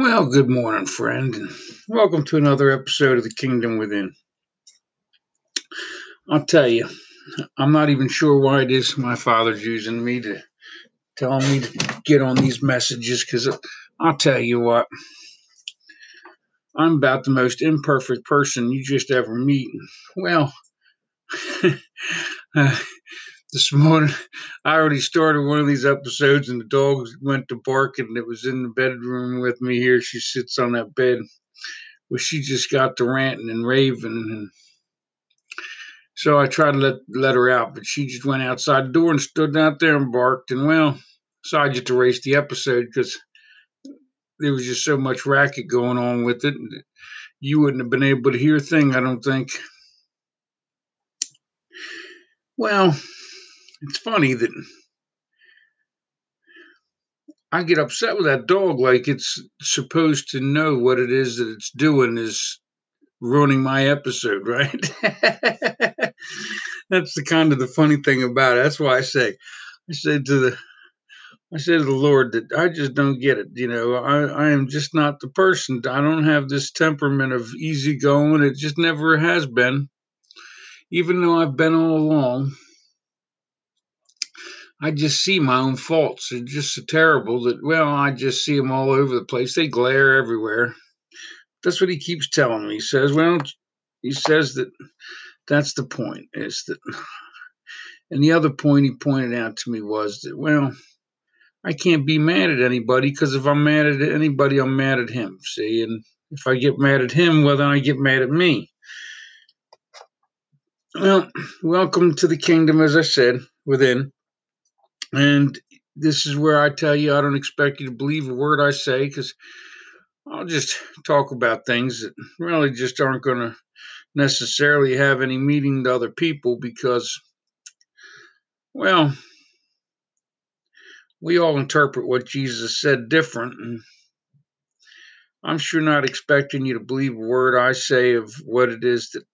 Well, good morning, friend, and welcome to another episode of The Kingdom Within. I'll tell you, I'm not even sure why it is my father's using me to tell me to get on these messages because I'll tell you what, I'm about the most imperfect person you just ever meet. Well, uh, this morning I already started one of these episodes and the dog went to bark and it was in the bedroom with me here. She sits on that bed. Well, she just got to ranting and raving and so I tried to let let her out, but she just went outside the door and stood out there and barked. And well, so I just erased the episode because there was just so much racket going on with it. You wouldn't have been able to hear a thing, I don't think. Well, it's funny that I get upset with that dog like it's supposed to know what it is that it's doing is ruining my episode, right? That's the kind of the funny thing about it. That's why I say, I say to the, I say to the Lord that I just don't get it. You know, I, I am just not the person. I don't have this temperament of easy going. It just never has been, even though I've been all along. I just see my own faults. They're just so terrible that, well, I just see them all over the place. They glare everywhere. That's what he keeps telling me. He says, well, he says that that's the point, is that, and the other point he pointed out to me was that, well, I can't be mad at anybody because if I'm mad at anybody, I'm mad at him. See, and if I get mad at him, well, then I get mad at me. Well, welcome to the kingdom, as I said, within. And this is where I tell you I don't expect you to believe a word I say because I'll just talk about things that really just aren't going to necessarily have any meaning to other people because, well, we all interpret what Jesus said different. And I'm sure not expecting you to believe a word I say of what it is that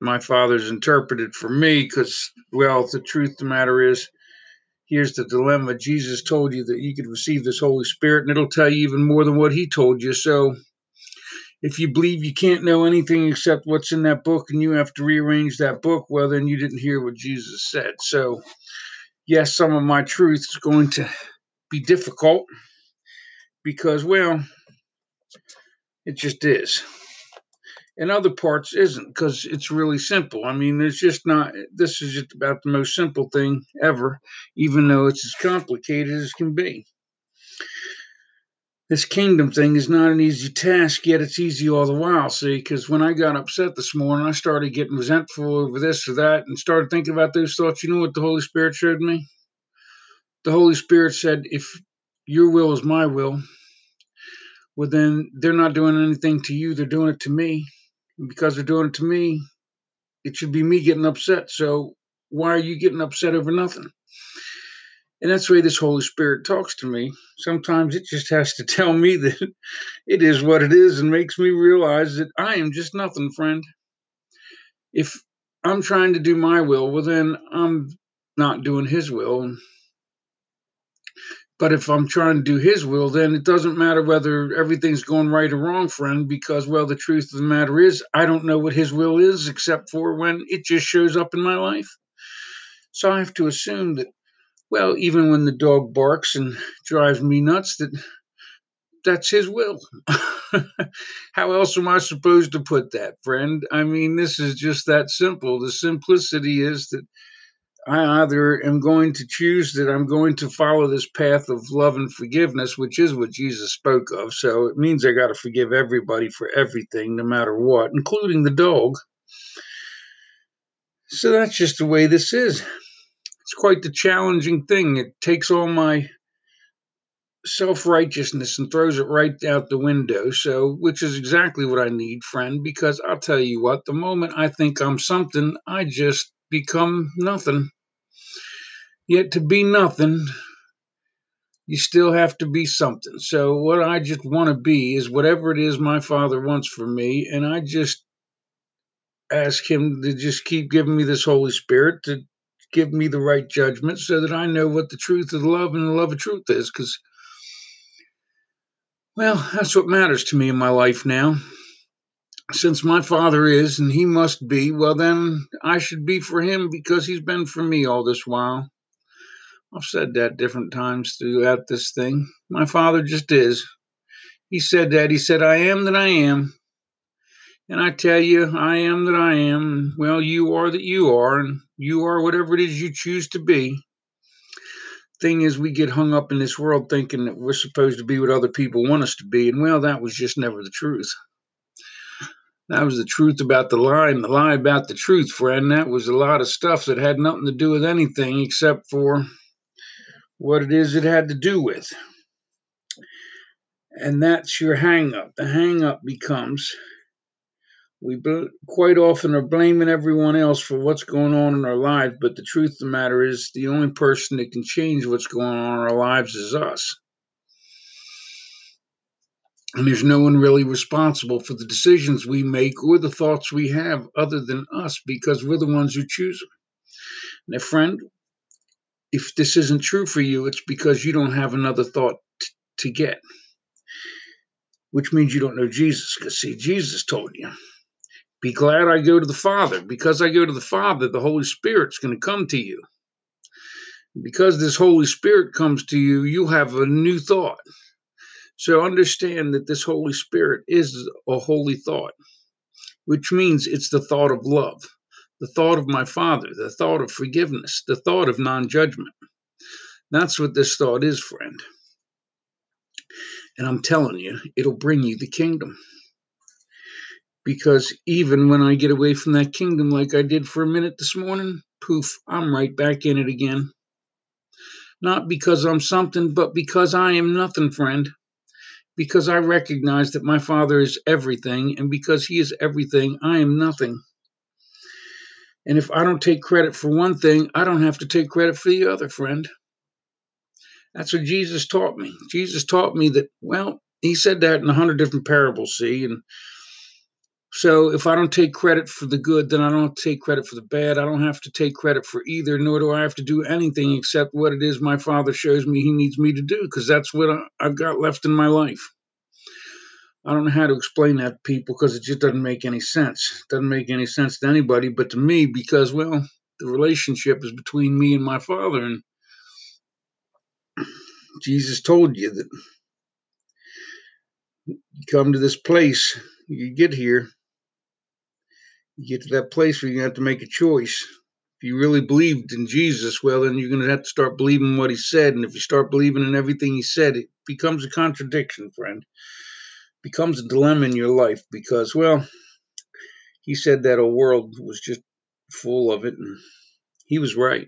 my father's interpreted for me because, well, the truth of the matter is, here's the dilemma Jesus told you that you could receive this Holy Spirit, and it'll tell you even more than what He told you. So, if you believe you can't know anything except what's in that book and you have to rearrange that book, well, then you didn't hear what Jesus said. So, yes, some of my truth is going to be difficult because, well, it just is and other parts isn't because it's really simple. I mean, it's just not, this is just about the most simple thing ever, even though it's as complicated as can be. This kingdom thing is not an easy task, yet it's easy all the while. See, because when I got upset this morning, I started getting resentful over this or that and started thinking about those thoughts. You know what the Holy Spirit showed me? The Holy Spirit said, if your will is my will, well, then they're not doing anything to you, they're doing it to me because they're doing it to me, it should be me getting upset. So why are you getting upset over nothing? And that's the way this Holy Spirit talks to me. Sometimes it just has to tell me that it is what it is and makes me realize that I am just nothing, friend. If I'm trying to do my will, well, then I'm not doing His will. But if I'm trying to do his will, then it doesn't matter whether everything's going right or wrong, friend, because, well, the truth of the matter is, I don't know what his will is except for when it just shows up in my life. So I have to assume that, well, even when the dog barks and drives me nuts, that that's his will. How else am I supposed to put that, friend? I mean, this is just that simple. The simplicity is that I either am going to choose that I'm going to follow this path of love and forgiveness, which is what Jesus spoke of. So it means I got to forgive everybody for everything, no matter what, including the dog. So that's just the way this is. It's quite the challenging thing. It takes all my self righteousness and throws it right out the window. So, which is exactly what I need, friend, because I'll tell you what, the moment I think I'm something, I just become nothing. Yet to be nothing, you still have to be something. So, what I just want to be is whatever it is my Father wants for me. And I just ask Him to just keep giving me this Holy Spirit to give me the right judgment so that I know what the truth of love and the love of truth is. Because Well, that's what matters to me in my life now. Since my father is and he must be, well, then I should be for him because he's been for me all this while. I've said that different times throughout this thing. My father just is. He said that. He said, I am that I am. And I tell you, I am that I am. Well, you are that you are, and you are whatever it is you choose to be. Thing is, we get hung up in this world thinking that we're supposed to be what other people want us to be, and well, that was just never the truth. That was the truth about the lie and the lie about the truth, friend. That was a lot of stuff that had nothing to do with anything except for what it is it had to do with. And that's your hang up. The hang up becomes we bl- quite often are blaming everyone else for what's going on in our lives, but the truth of the matter is, the only person that can change what's going on in our lives is us. And there's no one really responsible for the decisions we make or the thoughts we have other than us because we're the ones who choose them. Now, friend, if this isn't true for you, it's because you don't have another thought t- to get, which means you don't know Jesus. Because, see, Jesus told you be glad I go to the Father. Because I go to the Father, the Holy Spirit's going to come to you. Because this Holy Spirit comes to you, you have a new thought. So understand that this Holy Spirit is a holy thought, which means it's the thought of love, the thought of my Father, the thought of forgiveness, the thought of non judgment. That's what this thought is, friend. And I'm telling you, it'll bring you the kingdom because even when I get away from that kingdom like I did for a minute this morning, poof, I'm right back in it again. Not because I'm something, but because I am nothing, friend. Because I recognize that my Father is everything, and because He is everything, I am nothing. And if I don't take credit for one thing, I don't have to take credit for the other, friend. That's what Jesus taught me. Jesus taught me that, well, He said that in a hundred different parables, see, and so if I don't take credit for the good, then I don't take credit for the bad. I don't have to take credit for either, nor do I have to do anything except what it is my father shows me he needs me to do, because that's what I've got left in my life. I don't know how to explain that to people because it just doesn't make any sense. It doesn't make any sense to anybody but to me because, well, the relationship is between me and my father. And Jesus told you that you come to this place, you get here, you get to that place where you have to make a choice. If you really believed in Jesus, well, then you're going to have to start believing what he said. And if you start believing in everything he said, it becomes a contradiction, friend. It becomes a dilemma in your life because, well, he said that a world was just full of it, and he was right.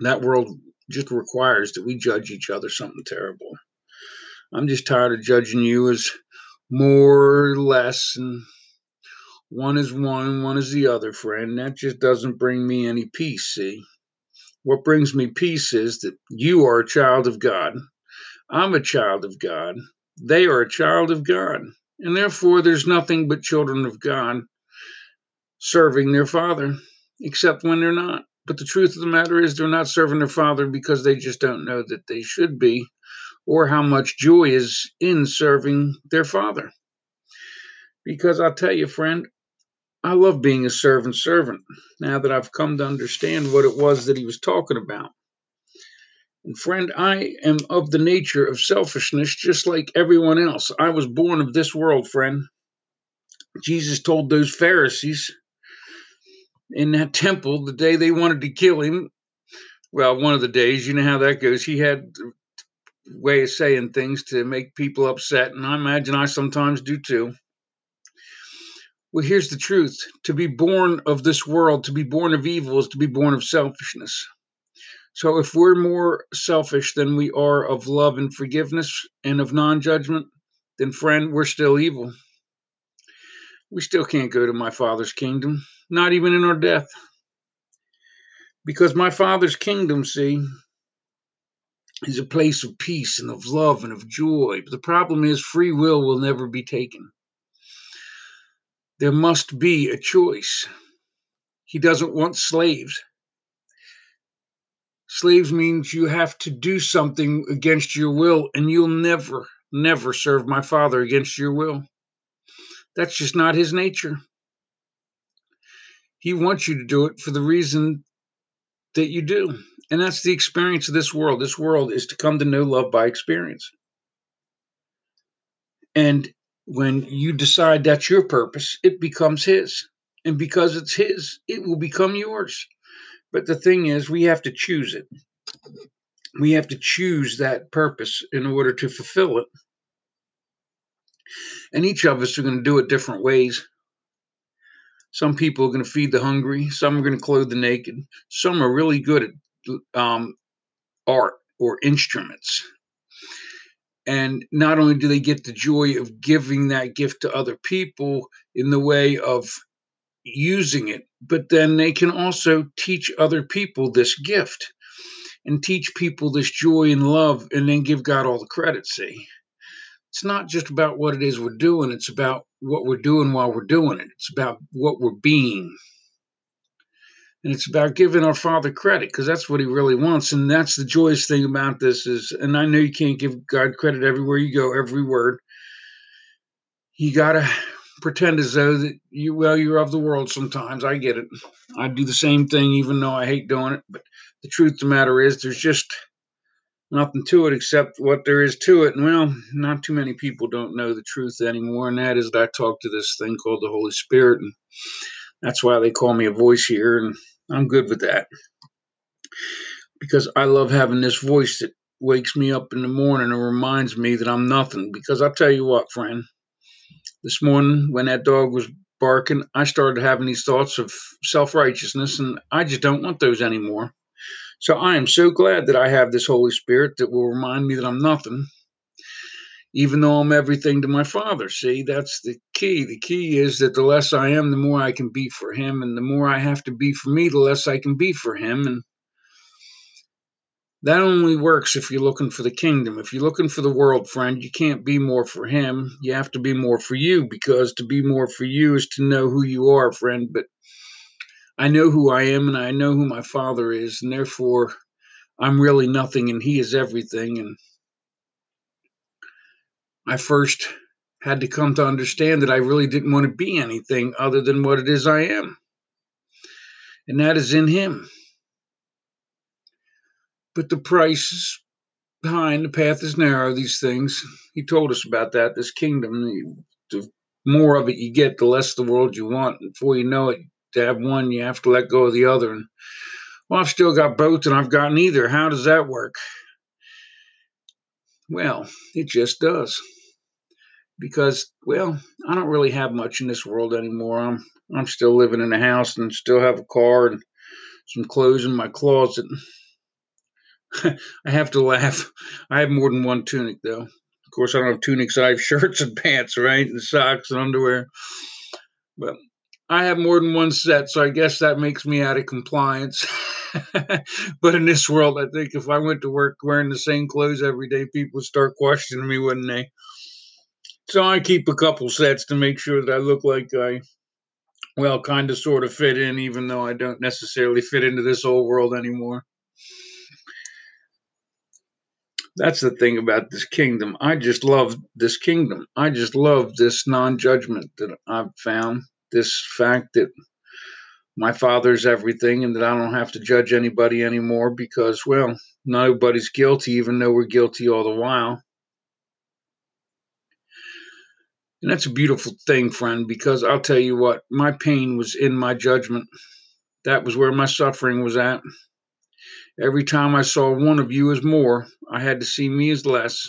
That world just requires that we judge each other something terrible. I'm just tired of judging you as more or less and one is one, and one is the other, friend. That just doesn't bring me any peace, see? What brings me peace is that you are a child of God. I'm a child of God. They are a child of God. And therefore, there's nothing but children of God serving their Father, except when they're not. But the truth of the matter is, they're not serving their Father because they just don't know that they should be, or how much joy is in serving their Father. Because I'll tell you, friend, I love being a servant servant now that I've come to understand what it was that he was talking about. And friend, I am of the nature of selfishness just like everyone else. I was born of this world, friend. Jesus told those Pharisees in that temple the day they wanted to kill him. Well, one of the days, you know how that goes. He had way of saying things to make people upset, and I imagine I sometimes do too. Well, here's the truth to be born of this world, to be born of evil, is to be born of selfishness. So if we're more selfish than we are of love and forgiveness and of non judgment, then, friend, we're still evil. We still can't go to my Father's kingdom, not even in our death. Because my Father's kingdom, see, is a place of peace and of love and of joy. But the problem is, free will will never be taken there must be a choice. He doesn't want slaves. Slaves means you have to do something against your will, and you'll never, never serve my Father against your will. That's just not his nature. He wants you to do it for the reason that you do. And that's the experience of this world. This world is to come to know love by experience. And when you decide that's your purpose, it becomes his. And because it's his, it will become yours. But the thing is, we have to choose it. We have to choose that purpose in order to fulfill it. And each of us are going to do it different ways. Some people are going to feed the hungry. Some are going to clothe the naked. Some are really good at um, art or instruments. And not only do they get the joy of giving that gift to other people in the way of using it, but then they can also teach other people this gift and teach people this joy and love and then give God all the credit, see? It's not just about what it is we're doing, it's about what we're doing while we're doing it. It's about what we're being. And it's about giving our Father credit because that's what He really wants. And that's the joyous thing about this is, and I know you can't give God credit everywhere you go, every word. You gotta pretend as though that you well you're of the world sometimes i get it i do the same thing even though i hate doing it but the truth of the matter is there's just nothing to it except what there is to it. And well, not too many people don't know the truth anymore. And that is that I talk to this thing called the Holy Spirit. And that's why they call me a voice here. And I'm good with that because I love having this voice that wakes me up in the morning and reminds me that I'm nothing. Because I'll tell you what, friend, this morning when that dog was barking, I started having these thoughts of self righteousness, and I just don't want those anymore. So I am so glad that I have this Holy Spirit that will remind me that I'm nothing, even though I'm everything to my Father. See, that's the key. The key is that the less I am, the more I can be for Him, and the more I have to be for me, the less I can be for Him. And that only works if you're looking for the kingdom. If you're looking for the world, friend, you can't be more for Him. You have to be more for you because to be more for you is to know who you are, friend. But I know who I am and I know who my father is, and therefore I'm really nothing and he is everything. And I first had to come to understand that I really didn't want to be anything other than what it is I am. And that is in him. But the price is high and the path is narrow, these things. He told us about that, this kingdom. The more of it you get, the less the world you want. Before you know it, to have one, you have to let go of the other. And well, I've still got both and I've got neither. How does that work? Well, it just does. Because, well, I don't really have much in this world anymore. I'm I'm still living in a house and still have a car and some clothes in my closet. I have to laugh. I have more than one tunic though. Of course, I don't have tunics. I have shirts and pants, right, and socks and underwear. But I have more than one set, so I guess that makes me out of compliance. but in this world, I think if I went to work wearing the same clothes every day, people would start questioning me, wouldn't they? So I keep a couple sets to make sure that I look like I, well, kind of sort of fit in, even though I don't necessarily fit into this old world anymore. That's the thing about this kingdom. I just love this kingdom. I just love this non judgment that I've found this fact that my father's everything and that I don't have to judge anybody anymore because, well, nobody's guilty, even though we're guilty all the while. And that's a beautiful thing, friend, because I'll tell you what, my pain was in my judgment. That was where my suffering was at. Every time I saw one of you as more, I had to see me as less.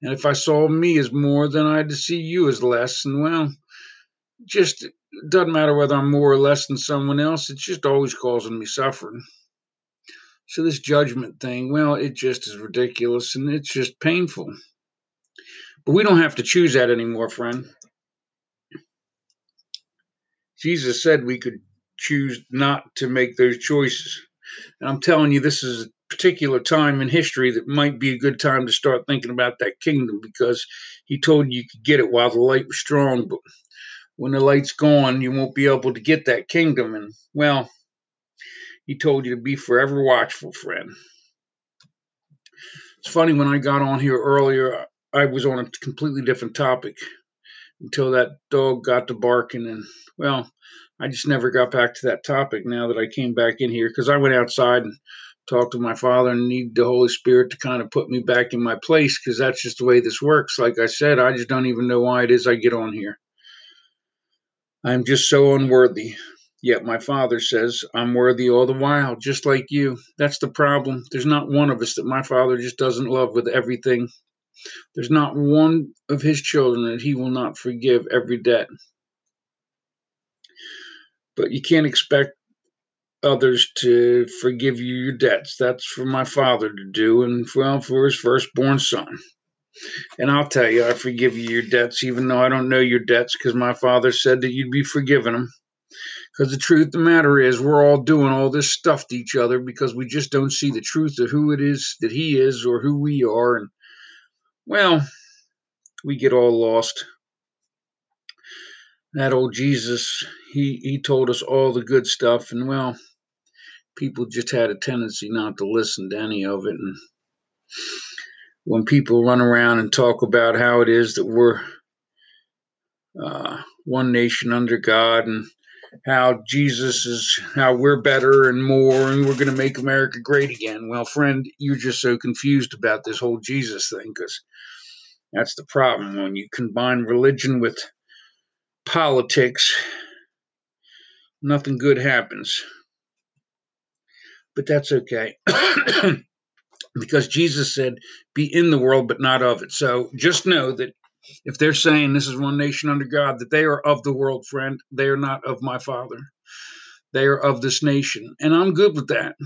And if I saw me as more, then I had to see you as less. And well, just doesn't matter whether I'm more or less than someone else. It's just always causing me suffering. So this judgment thing, well, it just is ridiculous and it's just painful. But we don't have to choose that anymore, friend. Jesus said we could choose not to make those choices. And I'm telling you, this is a particular time in history that might be a good time to start thinking about that kingdom because he told you you could get it while the light was strong, but when the light's gone, you won't be able to get that kingdom. And, well, he told you to be forever watchful, friend. It's funny, when I got on here earlier, I was on a completely different topic until that dog got to barking. And, well, I just never got back to that topic now that I came back in here because I went outside and talked to my father and need the Holy Spirit to kind of put me back in my place because that's just the way this works. Like I said, I just don't even know why it is I get on here. I'm just so unworthy. Yet my father says I'm worthy all the while, just like you. That's the problem. There's not one of us that my father just doesn't love with everything. There's not one of his children that he will not forgive every debt. But you can't expect others to forgive you your debts. That's for my father to do, and well, for his firstborn son. And I'll tell you, I forgive you your debts, even though I don't know your debts, because my father said that you'd be forgiven them. Because the truth of the matter is, we're all doing all this stuff to each other because we just don't see the truth of who it is that he is or who we are. And, well, we get all lost. That old Jesus, he, he told us all the good stuff, and, well, people just had a tendency not to listen to any of it. And when people run around and talk about how it is that we're uh, one nation under God and how Jesus is how we're better and more and we're going to make America great again. Well, friend, you're just so confused about this whole Jesus thing because that's the problem when you combine religion with politics. Nothing good happens. But that's okay. because Jesus said, Be in the world, but not of it. So just know that if they're saying this is one nation under God, that they are of the world, friend. They are not of my Father. They are of this nation. And I'm good with that.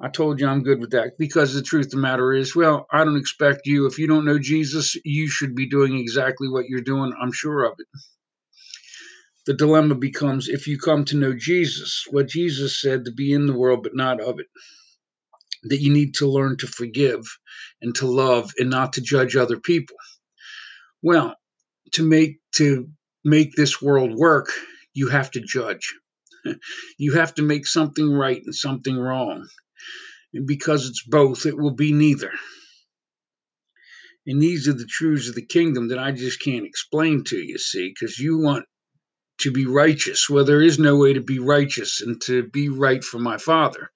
I told you I'm good with that because the truth of the matter is, well, I don't expect you, if you don't know Jesus, you should be doing exactly what you're doing. I'm sure of it. The dilemma becomes if you come to know Jesus, what Jesus said to be in the world but not of it, that you need to learn to forgive and to love and not to judge other people. Well, to make to make this world work, you have to judge. you have to make something right and something wrong. And because it's both, it will be neither. And these are the truths of the kingdom that I just can't explain to you, see, because you want to be righteous. Well, there is no way to be righteous and to be right for my Father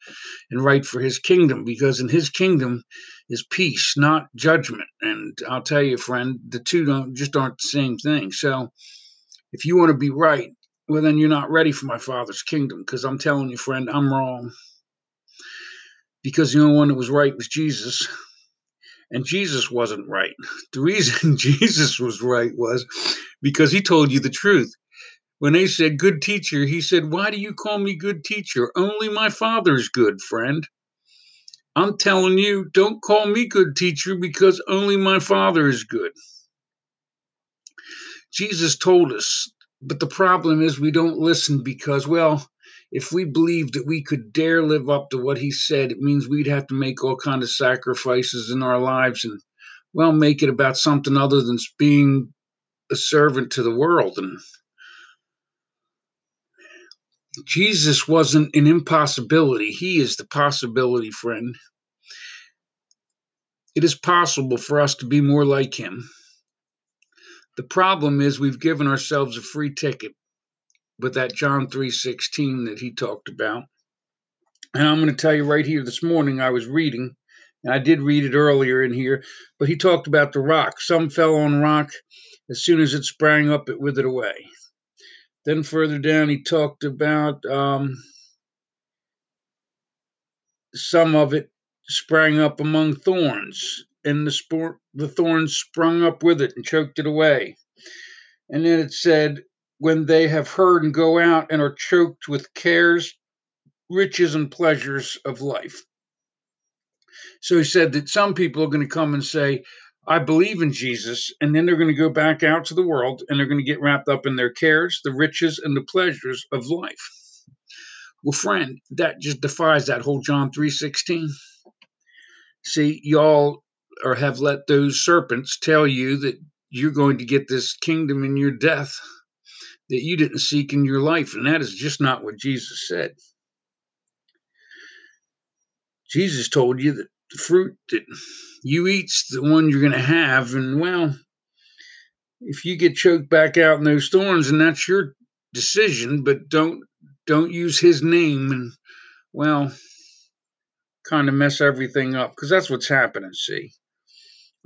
and right for his kingdom, because in his kingdom is peace, not judgment. And I'll tell you, friend, the two don't just aren't the same thing. So if you want to be right, well, then you're not ready for my Father's kingdom, because I'm telling you, friend, I'm wrong. Because the only one that was right was Jesus. And Jesus wasn't right. The reason Jesus was right was because he told you the truth. When they said good teacher, he said, Why do you call me good teacher? Only my father's good, friend. I'm telling you, don't call me good teacher because only my father is good. Jesus told us, but the problem is we don't listen because, well, if we believed that we could dare live up to what he said, it means we'd have to make all kind of sacrifices in our lives and, well, make it about something other than being a servant to the world. And Jesus wasn't an impossibility. He is the possibility, friend. It is possible for us to be more like him. The problem is we've given ourselves a free ticket with that John 3:16 that he talked about. And I'm going to tell you right here this morning I was reading and I did read it earlier in here, but he talked about the rock. Some fell on rock as soon as it sprang up it withered away. Then further down, he talked about um, some of it sprang up among thorns, and the, sport, the thorns sprung up with it and choked it away. And then it said, when they have heard and go out and are choked with cares, riches, and pleasures of life. So he said that some people are going to come and say, I believe in Jesus, and then they're going to go back out to the world and they're going to get wrapped up in their cares, the riches, and the pleasures of life. Well, friend, that just defies that whole John 3:16. See, y'all or have let those serpents tell you that you're going to get this kingdom in your death that you didn't seek in your life, and that is just not what Jesus said. Jesus told you that the fruit that you eat's the one you're going to have. And well, if you get choked back out in those thorns, and that's your decision, but don't don't use his name and well, kind of mess everything up because that's what's happening. See,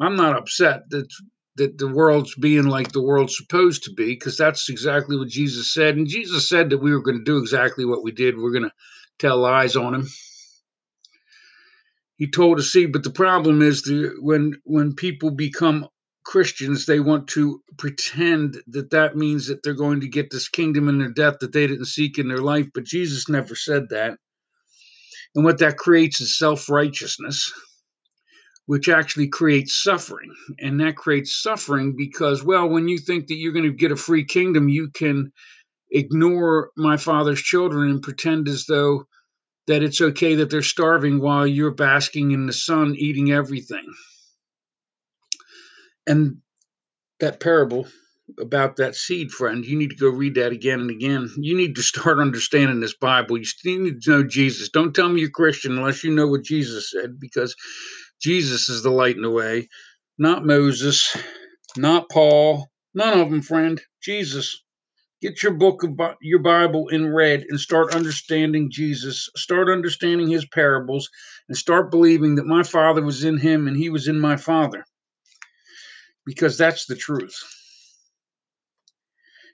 I'm not upset that that the world's being like the world's supposed to be because that's exactly what Jesus said. And Jesus said that we were going to do exactly what we did. We're going to tell lies on him. He told us, see, but the problem is the, when when people become Christians, they want to pretend that that means that they're going to get this kingdom in their death that they didn't seek in their life. But Jesus never said that. And what that creates is self righteousness which actually creates suffering. And that creates suffering because, well, when you think that you're going to get a free kingdom, you can ignore my father's children and pretend as though that it's okay that they're starving while you're basking in the sun eating everything. And that parable about that seed, friend, you need to go read that again and again. You need to start understanding this Bible. You need to know Jesus. Don't tell me you're Christian unless you know what Jesus said, because Jesus is the light in the way, not Moses, not Paul, none of them, friend. Jesus. Get your book of your Bible in red and start understanding Jesus. Start understanding his parables and start believing that my Father was in him and he was in my Father. Because that's the truth.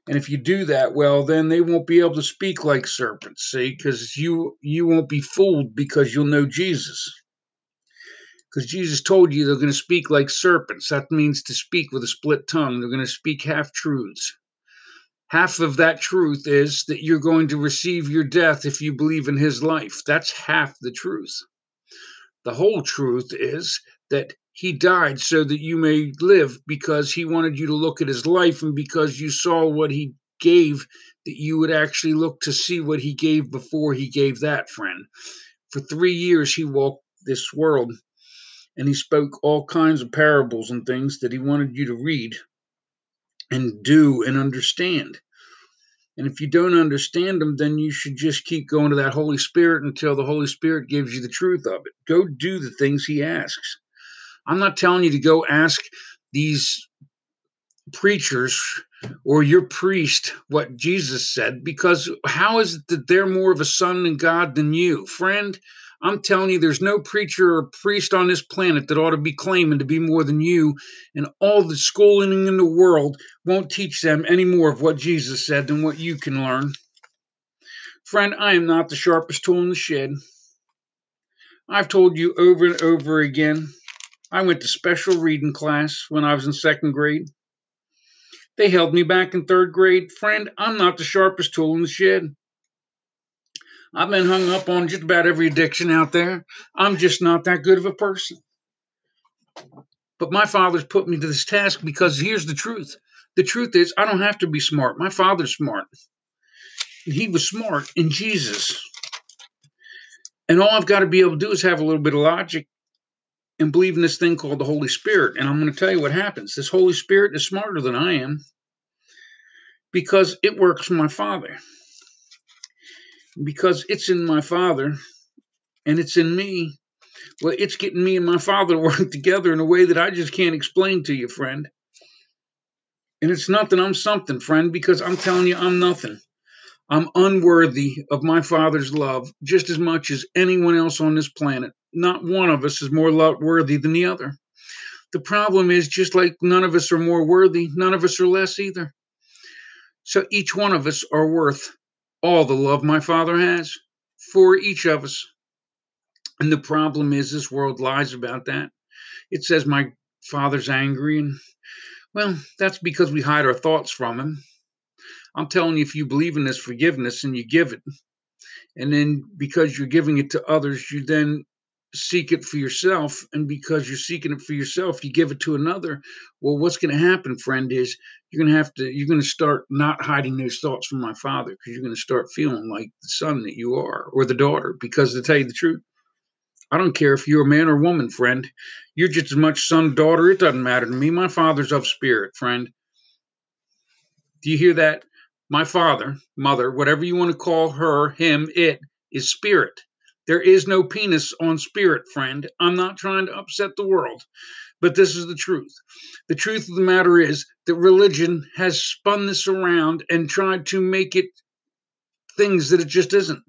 And if you do that, well, then they won't be able to speak like serpents, see, because you you won't be fooled because you'll know Jesus because Jesus told you they're going to speak like serpents. That means to speak with a split tongue. They're going to speak half truths. Half of that truth is that you're going to receive your death if you believe in his life. That's half the truth. The whole truth is that he died so that you may live because he wanted you to look at his life and because you saw what he gave, that you would actually look to see what he gave before he gave that friend. For three years, he walked this world and he spoke all kinds of parables and things that he wanted you to read and do and understand. And if you don't understand them, then you should just keep going to that Holy Spirit until the Holy Spirit gives you the truth of it. Go do the things He asks. I'm not telling you to go ask these preachers or your priest what Jesus said, because how is it that they're more of a son in God than you? Friend, I'm telling you, there's no preacher or priest on this planet that ought to be claiming to be more than you, and all the schooling in the world won't teach them any more of what Jesus said than what you can learn. Friend, I am not the sharpest tool in the shed. I've told you over and over again. I went to special reading class when I was in second grade. They held me back in third grade. Friend, I'm not the sharpest tool in the shed. I've been hung up on just about every addiction out there. I'm just not that good of a person. But my father's put me to this task because here's the truth. The truth is, I don't have to be smart. My father's smart. He was smart in Jesus. And all I've got to be able to do is have a little bit of logic and believe in this thing called the Holy Spirit. And I'm going to tell you what happens. This Holy Spirit is smarter than I am because it works for my Father because it's in my father and it's in me. Well, it's getting me and my father to work together in a way that I just can't explain to you, friend. And it's not that I'm something, friend, because I'm telling you, I'm nothing. I'm unworthy of my father's love just as much as anyone else on this planet. Not one of us is more worthy than the other. The problem is just like none of us are more worthy, none of us are less either. So each one of us are worth all the love my Father has for each of us. And the problem is, this world lies about that. It says my Father's angry, and well, that's because we hide our thoughts from Him. I'm telling you, if you believe in this forgiveness and you give it, and then because you're giving it to others, you then seek it for yourself. And because you're seeking it for yourself, you give it to another. Well, what's going to happen, friend, is you're going to have to, you're going to start not hiding those thoughts from my father because you're going to start feeling like the son that you are or the daughter. Because to tell you the truth, I don't care if you're a man or woman, friend. You're just as much son, daughter. It doesn't matter to me. My father's of spirit, friend. Do you hear that? My father, mother, whatever you want to call her, him, it, is spirit. There is no penis on spirit, friend. I'm not trying to upset the world, but this is the truth. The truth of the matter is that religion has spun this around and tried to make it things that it just isn't.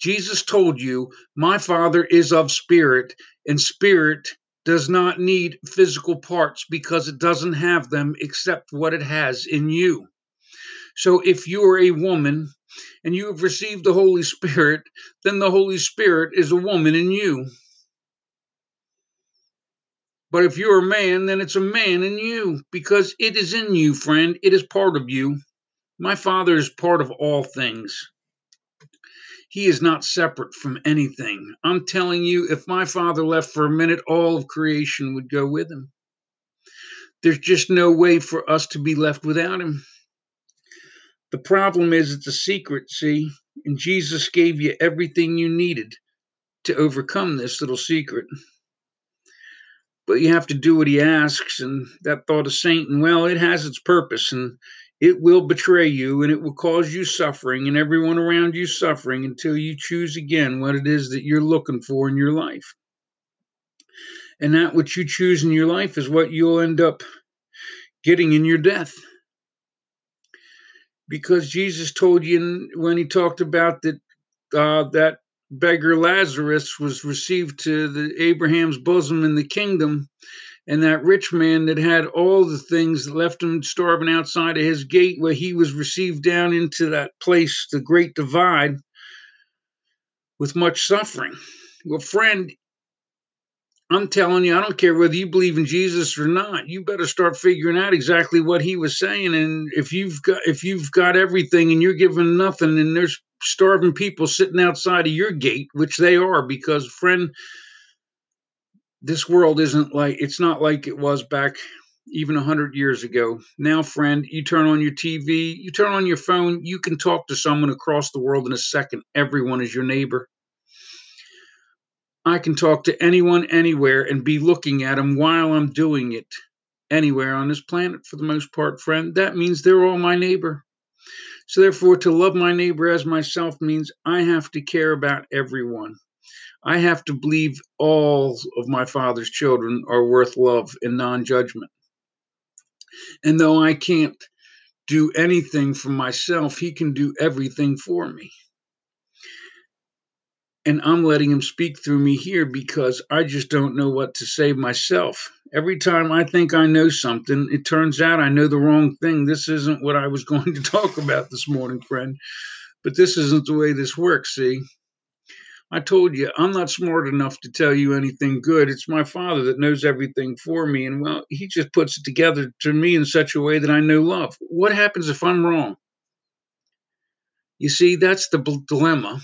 Jesus told you, My Father is of spirit, and spirit does not need physical parts because it doesn't have them except what it has in you. So if you are a woman and you have received the Holy Spirit, then the Holy Spirit is a woman in you. But if you're a man, then it's a man in you because it is in you, friend. It is part of you. My Father is part of all things. He is not separate from anything. I'm telling you, if my Father left for a minute, all of creation would go with him. There's just no way for us to be left without him. The problem is it's a secret, see? And Jesus gave you everything you needed to overcome this little secret. But you have to do what he asks, and that thought of Satan, well, it has its purpose, and it will betray you, and it will cause you suffering, and everyone around you suffering until you choose again what it is that you're looking for in your life. And that which you choose in your life is what you'll end up getting in your death because Jesus told you when he talked about that uh, that beggar Lazarus was received to the Abraham's bosom in the kingdom, and that rich man that had all the things left him starving outside of his gate, where he was received down into that place, the great divide, with much suffering. Well, friend, I'm telling you, I don't care whether you believe in Jesus or not. You better start figuring out exactly what he was saying. And if you've got if you've got everything and you're given nothing, and there's starving people sitting outside of your gate, which they are, because friend, this world isn't like it's not like it was back even a hundred years ago. Now, friend, you turn on your TV, you turn on your phone, you can talk to someone across the world in a second. Everyone is your neighbor. I can talk to anyone anywhere and be looking at them while I'm doing it anywhere on this planet for the most part, friend. That means they're all my neighbor. So, therefore, to love my neighbor as myself means I have to care about everyone. I have to believe all of my father's children are worth love and non judgment. And though I can't do anything for myself, he can do everything for me and I'm letting him speak through me here because I just don't know what to say myself. Every time I think I know something, it turns out I know the wrong thing. This isn't what I was going to talk about this morning, friend, but this isn't the way this works, see? I told you, I'm not smart enough to tell you anything good. It's my father that knows everything for me. And well, he just puts it together to me in such a way that I know love. What happens if I'm wrong? You see, that's the dilemma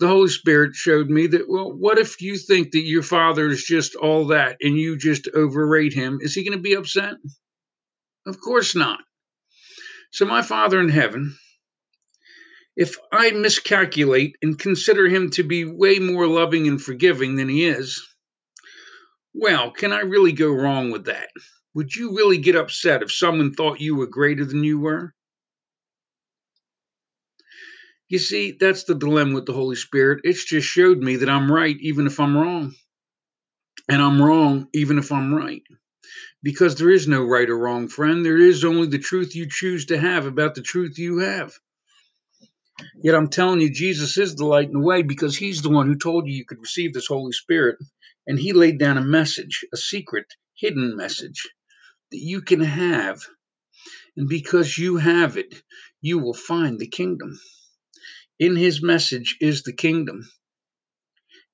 the Holy Spirit showed me that, well, what if you think that your father is just all that and you just overrate him? Is he going to be upset? Of course not. So, my Father in heaven, if I miscalculate and consider him to be way more loving and forgiving than he is, well, can I really go wrong with that? Would you really get upset if someone thought you were greater than you were? You see, that's the dilemma with the Holy Spirit. It's just showed me that I'm right even if I'm wrong. And I'm wrong even if I'm right. Because there is no right or wrong, friend. There is only the truth you choose to have about the truth you have. Yet I'm telling you, Jesus is the light and the way because he's the one who told you you could receive this Holy Spirit. And he laid down a message, a secret, hidden message that you can have. And because you have it, you will find the kingdom in his message is the kingdom.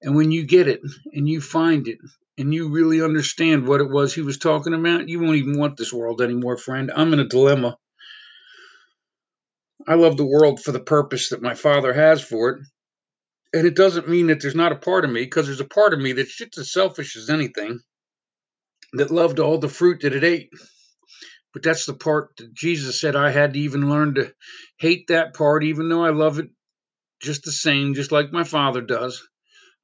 And when you get it and you find it and you really understand what it was he was talking about, you won't even want this world anymore, friend. I'm in a dilemma. I love the world for the purpose that my father has for it. And it doesn't mean that there's not a part of me, because there's a part of me that's just as selfish as anything, that loved all the fruit that it ate. But that's the part that Jesus said I had to even learn to hate that part, even though I love it just the same, just like my father does.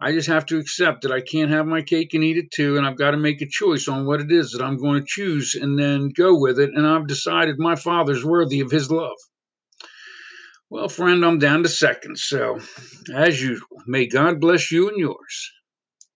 I just have to accept that I can't have my cake and eat it too, and I've got to make a choice on what it is that I'm going to choose and then go with it. And I've decided my father's worthy of his love. Well, friend, I'm down to second. So, as usual, may God bless you and yours.